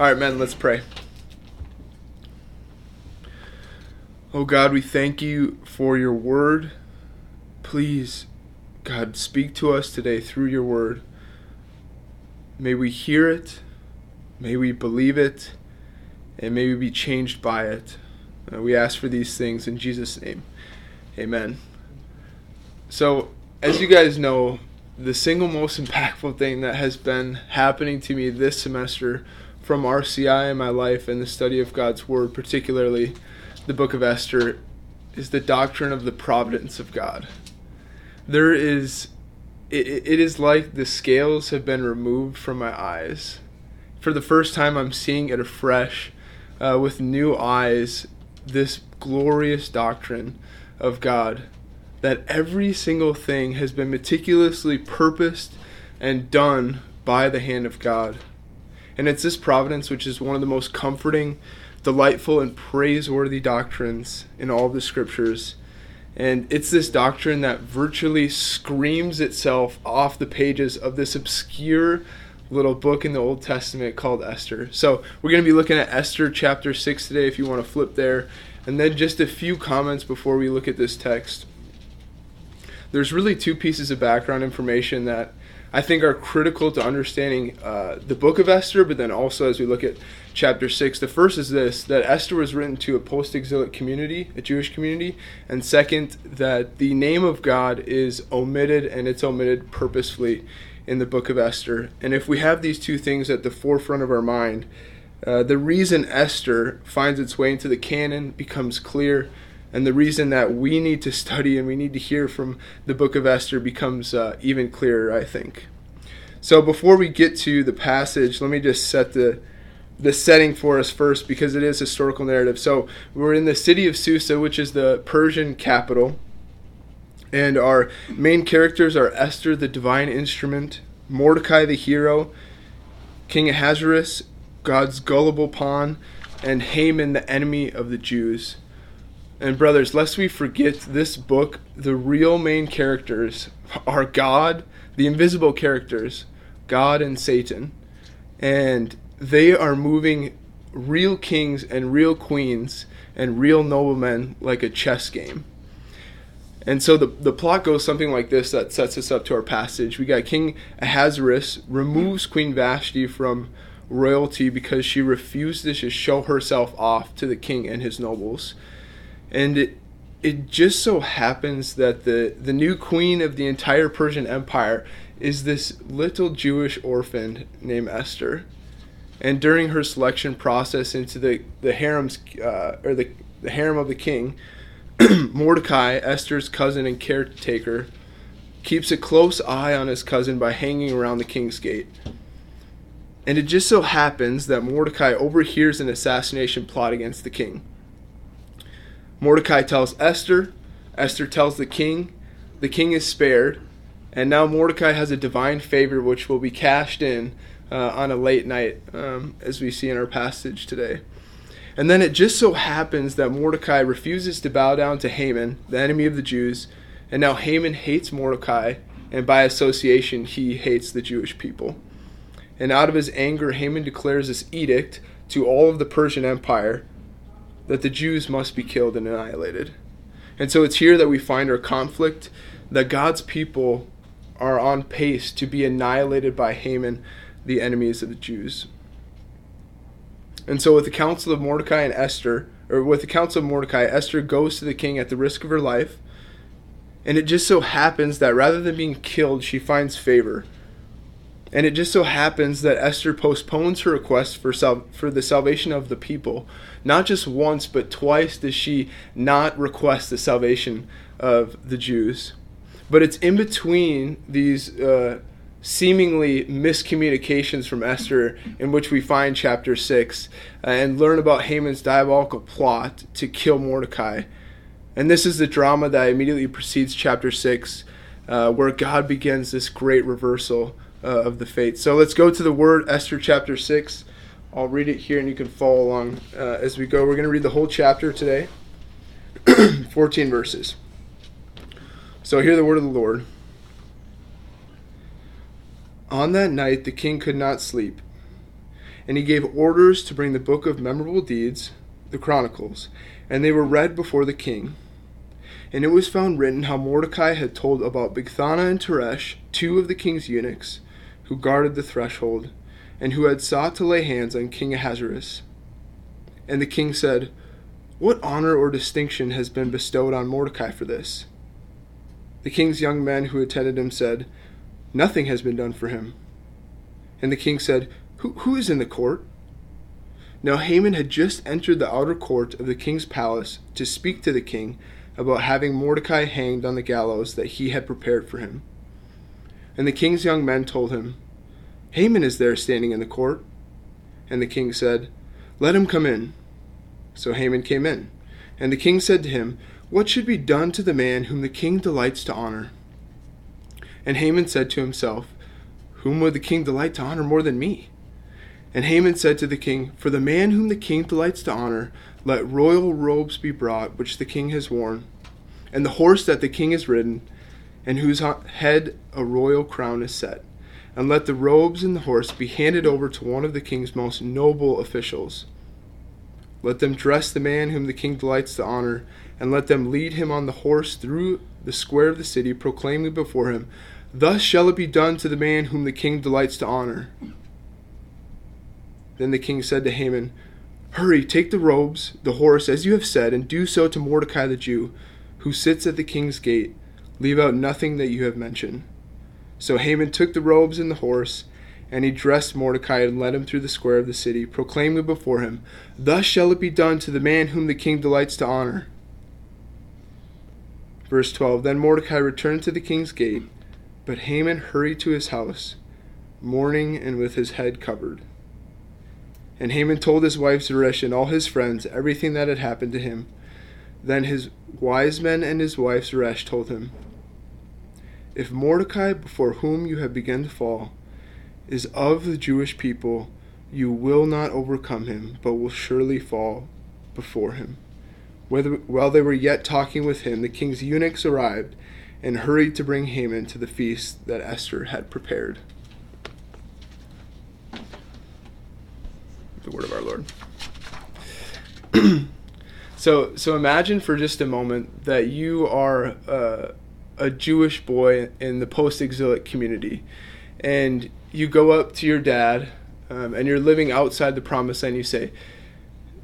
All right, men, let's pray. Oh God, we thank you for your word. Please, God, speak to us today through your word. May we hear it, may we believe it, and may we be changed by it. Uh, we ask for these things in Jesus' name. Amen. So, as you guys know, the single most impactful thing that has been happening to me this semester from RCI in my life and the study of God's Word, particularly the book of Esther, is the doctrine of the providence of God. There is, it, it is like the scales have been removed from my eyes. For the first time, I'm seeing it afresh uh, with new eyes this glorious doctrine of God that every single thing has been meticulously purposed and done by the hand of God. And it's this providence which is one of the most comforting, delightful, and praiseworthy doctrines in all the scriptures. And it's this doctrine that virtually screams itself off the pages of this obscure little book in the Old Testament called Esther. So we're going to be looking at Esther chapter 6 today if you want to flip there. And then just a few comments before we look at this text. There's really two pieces of background information that I think are critical to understanding uh, the book of Esther, but then also as we look at chapter 6. The first is this that Esther was written to a post exilic community, a Jewish community, and second, that the name of God is omitted and it's omitted purposefully in the book of Esther. And if we have these two things at the forefront of our mind, uh, the reason Esther finds its way into the canon becomes clear and the reason that we need to study and we need to hear from the book of Esther becomes uh, even clearer, I think. So before we get to the passage, let me just set the the setting for us first because it is historical narrative. So we're in the city of Susa, which is the Persian capital, and our main characters are Esther, the divine instrument, Mordecai, the hero, King Ahasuerus, God's gullible pawn, and Haman, the enemy of the Jews. And brothers, lest we forget this book, the real main characters are God, the invisible characters, God and Satan. And they are moving real kings and real queens and real noblemen like a chess game. And so the, the plot goes something like this that sets us up to our passage. We got King Ahasuerus removes Queen Vashti from royalty because she refused to show herself off to the king and his nobles and it it just so happens that the the new queen of the entire Persian Empire is this little Jewish orphan named Esther. And during her selection process into the the harem's uh, or the the harem of the king, Mordecai, Esther's cousin and caretaker, keeps a close eye on his cousin by hanging around the king's gate. And it just so happens that Mordecai overhears an assassination plot against the king. Mordecai tells Esther, Esther tells the king, the king is spared, and now Mordecai has a divine favor which will be cashed in uh, on a late night, um, as we see in our passage today. And then it just so happens that Mordecai refuses to bow down to Haman, the enemy of the Jews, and now Haman hates Mordecai, and by association, he hates the Jewish people. And out of his anger, Haman declares this edict to all of the Persian Empire that the Jews must be killed and annihilated. And so it's here that we find our conflict that God's people are on pace to be annihilated by Haman, the enemies of the Jews. And so, with the counsel of Mordecai and Esther, or with the counsel of Mordecai, Esther goes to the king at the risk of her life. And it just so happens that rather than being killed, she finds favor. And it just so happens that Esther postpones her request for sal- for the salvation of the people. Not just once, but twice does she not request the salvation of the Jews. But it's in between these uh, seemingly miscommunications from Esther, in which we find chapter 6, uh, and learn about Haman's diabolical plot to kill Mordecai. And this is the drama that immediately precedes chapter 6, uh, where God begins this great reversal uh, of the faith. So let's go to the word, Esther chapter 6. I'll read it here and you can follow along uh, as we go. We're going to read the whole chapter today 14 verses. So hear the word of the Lord. On that night the king could not sleep. And he gave orders to bring the book of memorable deeds, the Chronicles, and they were read before the king. And it was found written how Mordecai had told about Bigthana and Teresh, two of the king's eunuchs, who guarded the threshold, and who had sought to lay hands on King Ahasuerus. And the king said, What honor or distinction has been bestowed on Mordecai for this? The king's young men who attended him said, Nothing has been done for him. And the king said, Who, who is in the court? Now Haman had just entered the outer court of the king's palace to speak to the king about having Mordecai hanged on the gallows that he had prepared for him. And the king's young men told him, Haman is there standing in the court. And the king said, Let him come in. So Haman came in. And the king said to him, What should be done to the man whom the king delights to honor? And Haman said to himself, Whom would the king delight to honor more than me? And Haman said to the king, For the man whom the king delights to honor, let royal robes be brought, which the king has worn, and the horse that the king has ridden, and whose head a royal crown is set. And let the robes and the horse be handed over to one of the king's most noble officials. Let them dress the man whom the king delights to honor, and let them lead him on the horse through the square of the city, proclaiming before him, Thus shall it be done to the man whom the king delights to honor. Then the king said to Haman, Hurry, take the robes, the horse, as you have said, and do so to Mordecai the Jew, who sits at the king's gate. Leave out nothing that you have mentioned. So Haman took the robes and the horse, and he dressed Mordecai and led him through the square of the city, proclaiming before him, Thus shall it be done to the man whom the king delights to honor. Verse 12 Then Mordecai returned to the king's gate, but Haman hurried to his house, mourning and with his head covered. And Haman told his wife Zeresh and all his friends everything that had happened to him. Then his wise men and his wife Zeresh told him, If Mordecai, before whom you have begun to fall, is of the Jewish people, you will not overcome him, but will surely fall before him. While they were yet talking with him, the king's eunuchs arrived and hurried to bring Haman to the feast that Esther had prepared. the word of our Lord. so, so imagine for just a moment that you are uh, a Jewish boy in the post-exilic community, and you go up to your dad, um, and you're living outside the promised land. You say,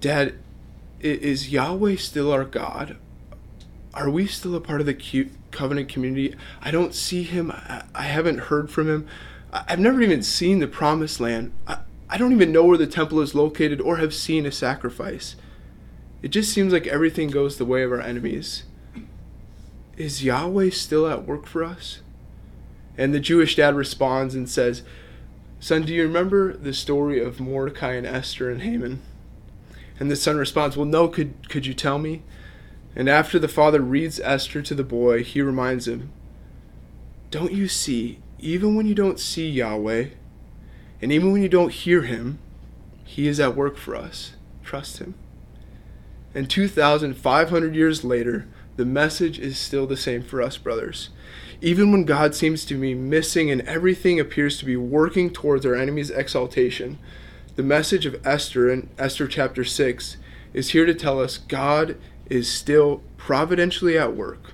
"Dad, is Yahweh still our God? Are we still a part of the covenant community? I don't see him. I, haven't heard from him. I've never even seen the promised land. I don't even know where the temple is located or have seen a sacrifice. It just seems like everything goes the way of our enemies. Is Yahweh still at work for us? And the Jewish dad responds and says, Son, do you remember the story of Mordecai and Esther and Haman? And the son responds, Well, no, could, could you tell me? And after the father reads Esther to the boy, he reminds him, Don't you see, even when you don't see Yahweh, and even when you don't hear him, he is at work for us. Trust him. And 2,500 years later, the message is still the same for us, brothers. Even when God seems to be missing and everything appears to be working towards our enemy's exaltation, the message of Esther in Esther chapter 6 is here to tell us God is still providentially at work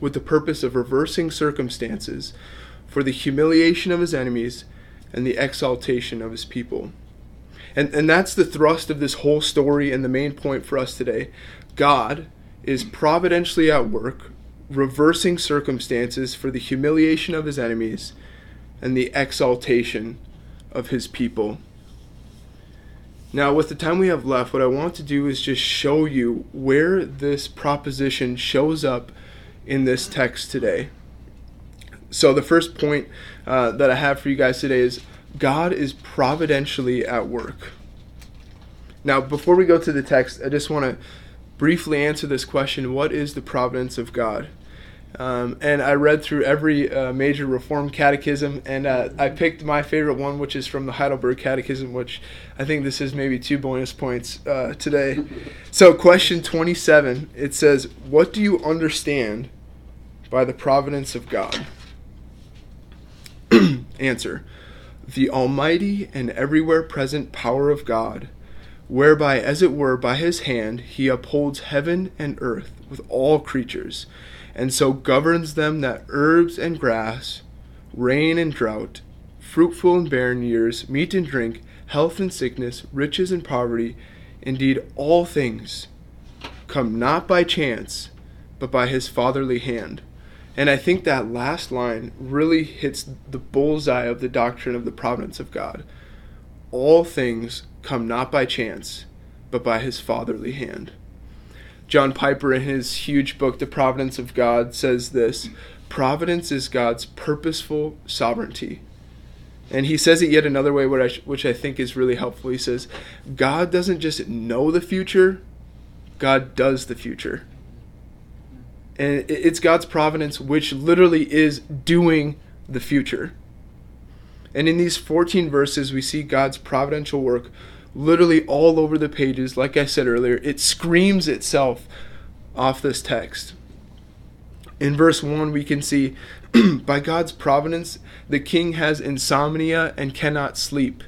with the purpose of reversing circumstances for the humiliation of his enemies and the exaltation of his people. And, and that's the thrust of this whole story and the main point for us today. God is providentially at work, reversing circumstances for the humiliation of his enemies and the exaltation of his people. Now, with the time we have left, what I want to do is just show you where this proposition shows up in this text today. So, the first point uh, that I have for you guys today is God is providentially at work. Now, before we go to the text, I just want to briefly answer this question What is the providence of God? Um, and I read through every uh, major Reformed catechism, and uh, I picked my favorite one, which is from the Heidelberg Catechism, which I think this is maybe two bonus points uh, today. So, question 27 it says, What do you understand by the providence of God? Answer the almighty and everywhere present power of God, whereby, as it were, by his hand, he upholds heaven and earth with all creatures, and so governs them that herbs and grass, rain and drought, fruitful and barren years, meat and drink, health and sickness, riches and poverty, indeed all things come not by chance, but by his fatherly hand. And I think that last line really hits the bullseye of the doctrine of the providence of God. All things come not by chance, but by his fatherly hand. John Piper, in his huge book, The Providence of God, says this Providence is God's purposeful sovereignty. And he says it yet another way, which I, think is really helpful. He says, God doesn't just know the future, God does the future. And it's God's providence which literally is doing the future. And in these 14 verses, we see God's providential work literally all over the pages. Like I said earlier, it screams itself off this text. In verse 1, we can see by God's providence, the king has insomnia and cannot sleep.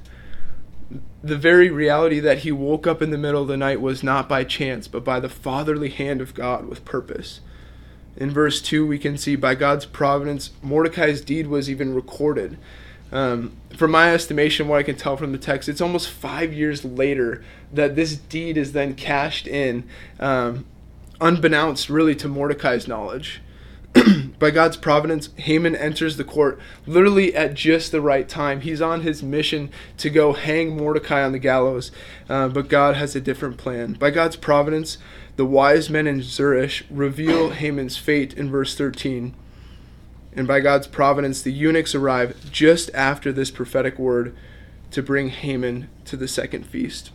The very reality that he woke up in the middle of the night was not by chance, but by the fatherly hand of God with purpose. In verse 2, we can see by God's providence, Mordecai's deed was even recorded. Um, from my estimation, what I can tell from the text, it's almost five years later that this deed is then cashed in, um, unbeknownst really to Mordecai's knowledge. By God's providence, Haman enters the court literally at just the right time. He's on his mission to go hang Mordecai on the gallows, uh, but God has a different plan. By God's providence, the wise men in Zeresh reveal Haman's fate in verse 13. And by God's providence, the eunuchs arrive just after this prophetic word to bring Haman to the second feast.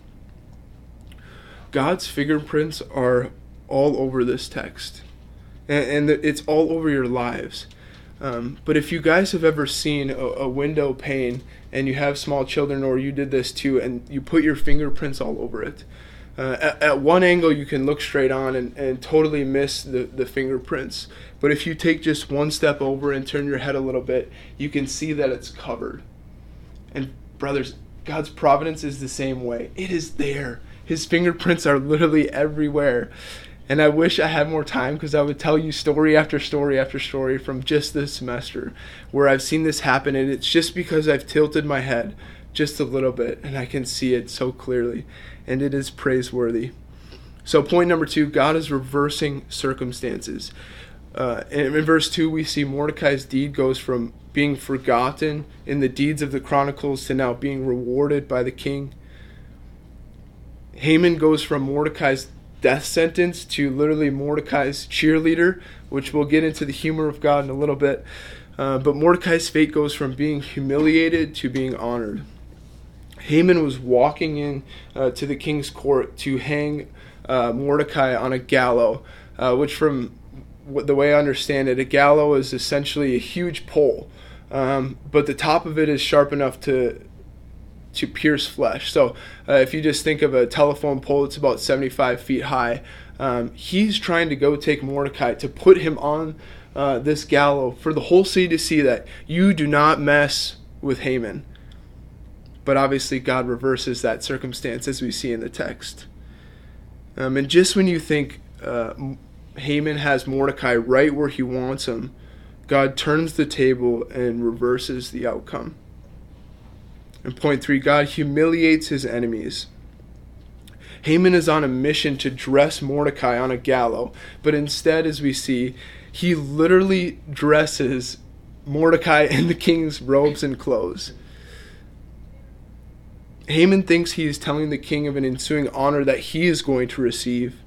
God's fingerprints are all over this text, and, it's all over your lives. Um, but if you guys have ever seen a, a, window pane and you have small children, or you did this too, and you put your fingerprints all over it, uh, at, at, one angle, you can look straight on and, and totally miss the, the fingerprints. But if you take just one step over and turn your head a little bit, you can see that it's covered. And, brothers, God's providence is the same way. It is there. His fingerprints are literally everywhere. And I wish I had more time because I would tell you story after story after story from just this semester where I've seen this happen. And it's just because I've tilted my head just a little bit and I can see it so clearly and it is praiseworthy. So, point number two God is reversing circumstances. Uh, and in verse 2, we see Mordecai's deed goes from being forgotten in the deeds of the Chronicles to now being rewarded by the king. Haman goes from Mordecai's death sentence to literally Mordecai's cheerleader, which we'll get into the humor of God in a little bit. Uh, but Mordecai's fate goes from being humiliated to being honored. Haman was walking in uh, to the king's court to hang uh, Mordecai on a gallows, uh, which, from the way I understand it, a gallows is essentially a huge pole, um, but the top of it is sharp enough to to pierce flesh. So, uh, if you just think of a telephone pole, it's about 75 feet high. Um, he's trying to go take Mordecai to put him on uh, this gallows for the whole city to see that you do not mess with Haman. But obviously, God reverses that circumstance as we see in the text. Um, and just when you think uh, Haman has Mordecai right where he wants him, God turns the table and reverses the outcome. And point three, God humiliates his enemies. Haman is on a mission to dress Mordecai on a gallows, but instead, as we see, he literally dresses Mordecai in the king's robes and clothes. Haman thinks he is telling the king of an ensuing honor that he is going to receive,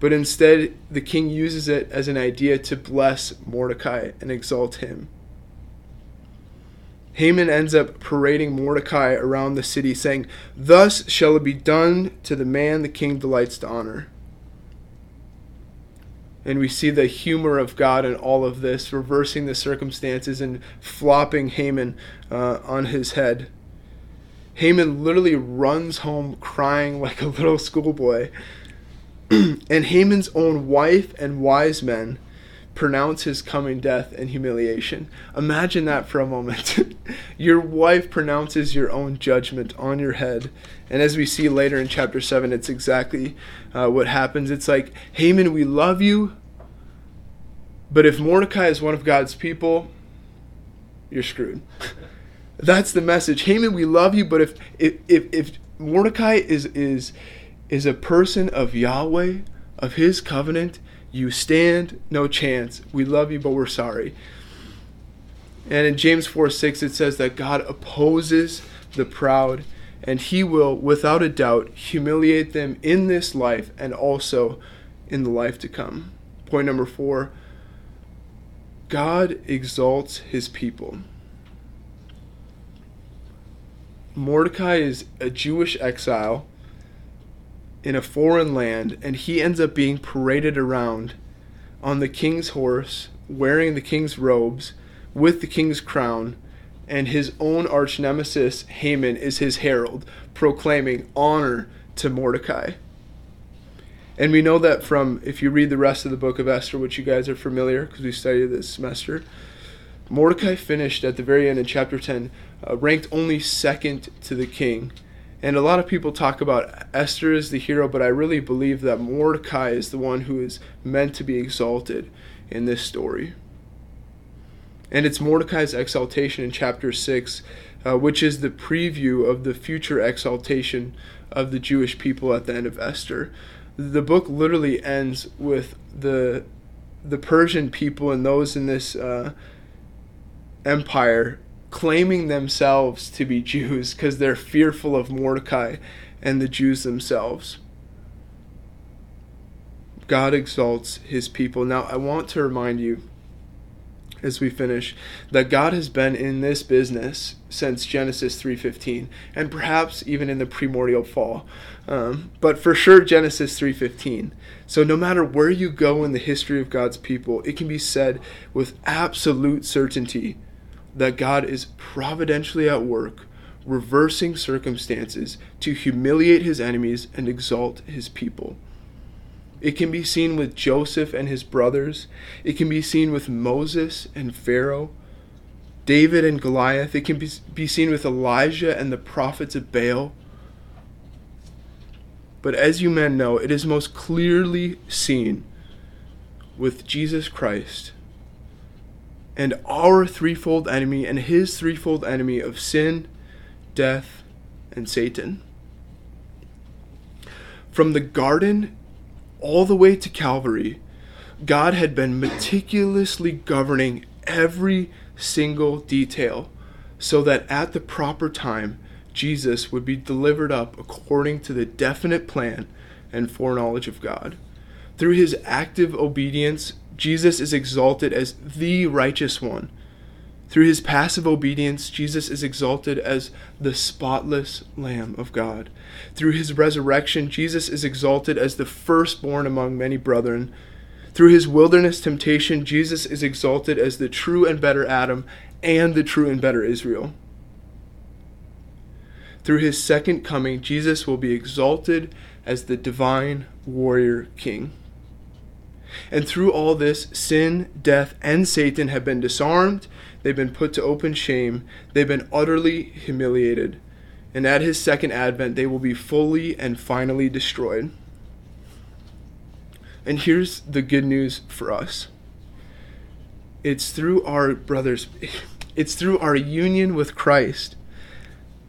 but instead the king uses it as an idea to bless Mordecai and exalt him. Haman ends up parading Mordecai around the city, saying, Thus shall it be done to the man the king delights to honor. And we see the humor of God in all of this, reversing the circumstances and flopping Haman uh, on his head. Haman literally runs home crying like a little schoolboy. and Haman's own wife and wise men pronounce his coming death and humiliation. Imagine that for a moment. your wife pronounces your own judgment on your head. And as we see later in chapter 7, it's exactly uh, what happens. It's like, Haman, we love you, but if Mordecai is one of God's people, you're screwed. That's the message. Haman, we love you, but if if if, if Mordecai is is is a person of Yahweh, of his covenant, you stand no chance. We love you, but we're sorry. And in James 4 6, it says that God opposes the proud, and he will, without a doubt, humiliate them in this life and also in the life to come. Point number four God exalts his people. Mordecai is a Jewish exile in a foreign land, and he ends up being paraded around on the king's horse, wearing the king's robes, with the king's crown, and his own arch nemesis, Haman, is his herald, proclaiming honor to Mordecai. And we know that from, if you read the rest of the book of Esther, which you guys are familiar because we studied this semester, Mordecai finished at the very end in chapter 10, uh, ranked only second to the king. And a lot of people talk about Esther as the hero, but I really believe that Mordecai is the one who is meant to be exalted in this story. And it's Mordecai's exaltation in chapter 6, uh, which is the preview of the future exaltation of the Jewish people at the end of Esther the book literally ends with the the Persian people and those in this uh, empire claiming themselves to be Jews because they're fearful of Mordecai and the Jews themselves. God exalts his people. Now, I want to remind you as we finish that God has been in this business since Genesis 3:15 and perhaps even in the primordial fall. Um, but for sure Genesis 3:15. So no matter where you go in the history of God's people, it can be said with absolute certainty that God is providentially at work reversing circumstances to humiliate his enemies and exalt his people. It can be seen with Joseph and his brothers. It can be seen with Moses and Pharaoh, David and Goliath. It can be, seen with Elijah and the prophets of Baal. But as you men know, it is most clearly seen with Jesus Christ and our threefold enemy and his threefold enemy of sin, death, and Satan. From the garden all the way to Calvary, God had been meticulously governing every single detail so that at the proper time, Jesus would be delivered up according to the definite plan and foreknowledge of God. Through his active obedience, Jesus is exalted as the righteous one through his passive obedience, Jesus is exalted as the spotless Lamb of God. Through his resurrection, Jesus is exalted as the firstborn among many brethren. Through his wilderness temptation, Jesus is exalted as the true and better Adam and the true and better Israel. Through his second coming, Jesus will be exalted as the divine warrior king. And through all this, sin, death, and Satan have been disarmed They've been put to open shame. They've been utterly humiliated. And at his second advent, they will be fully and finally destroyed. And here's the good news for us it's through our brothers, it's through our union with Christ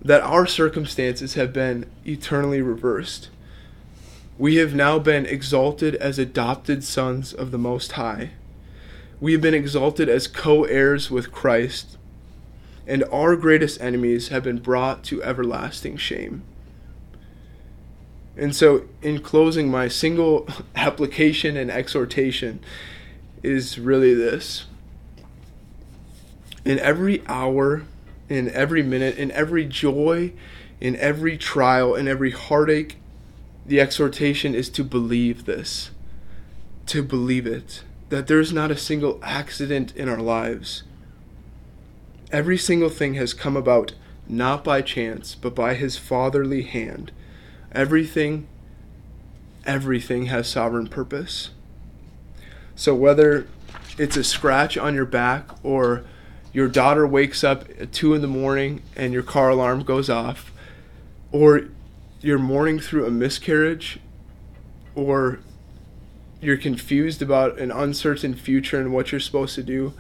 that our circumstances have been eternally reversed. We have now been exalted as adopted sons of the Most High we have been exalted as co heirs with Christ, and our greatest enemies have been brought to everlasting shame. And so, in closing, my single application and exhortation is really this. In every hour, in every minute, in every joy, in every trial, in every heartache, the exhortation is to believe this, to believe it that there's not a single accident in our lives. Every single thing has come about not by chance, but by his fatherly hand. Everything, everything has sovereign purpose. So whether it's a scratch on your back or your daughter wakes up at 2 in the morning and your car alarm goes off or you're mourning through a miscarriage or you're confused about an uncertain future and what you're supposed to do,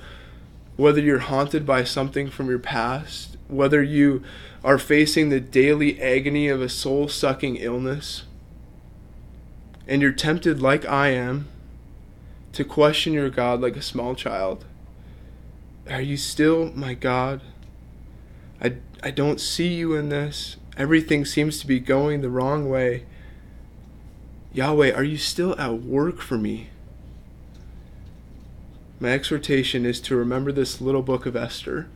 whether you're haunted by something from your past, whether you are facing the daily agony of a soul sucking illness, and you're tempted, like I am, to question your God like a small child. Are you still my God? I, I don't see you in this. Everything seems to be going the wrong way. Yahweh, are you still at work for me? My exhortation is to remember this little book of Esther,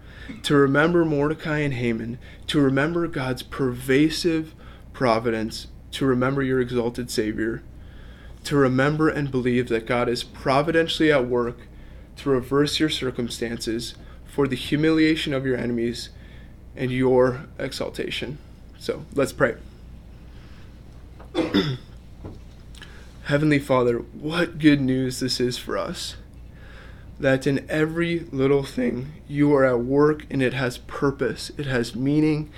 to remember Mordecai and Haman, to remember God's pervasive providence, to remember your exalted Savior, to remember and believe that God is providentially at work to reverse your circumstances for the humiliation of your enemies and your exaltation. So let's pray. Heavenly Father, what good news this is for us. That in every little thing you are at work and it has purpose, it has meaning,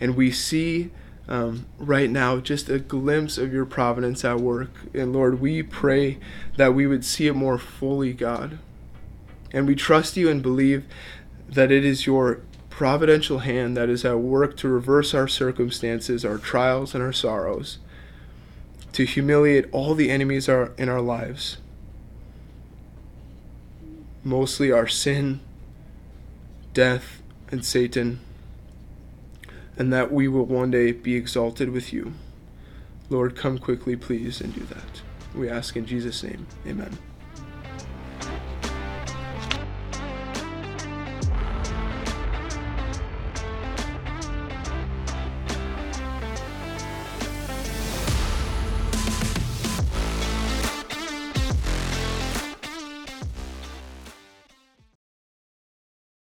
and we see um, right now just a glimpse of your providence at work. And Lord, we pray that we would see it more fully, God. And we trust you and believe that it is your providential hand that is at work to reverse our circumstances, our trials, and our sorrows, to humiliate all the enemies are in our lives, mostly our sin, death, and Satan, and that we will one day be exalted with you. Lord, come quickly, please, and do that. We ask in Jesus' name. Amen.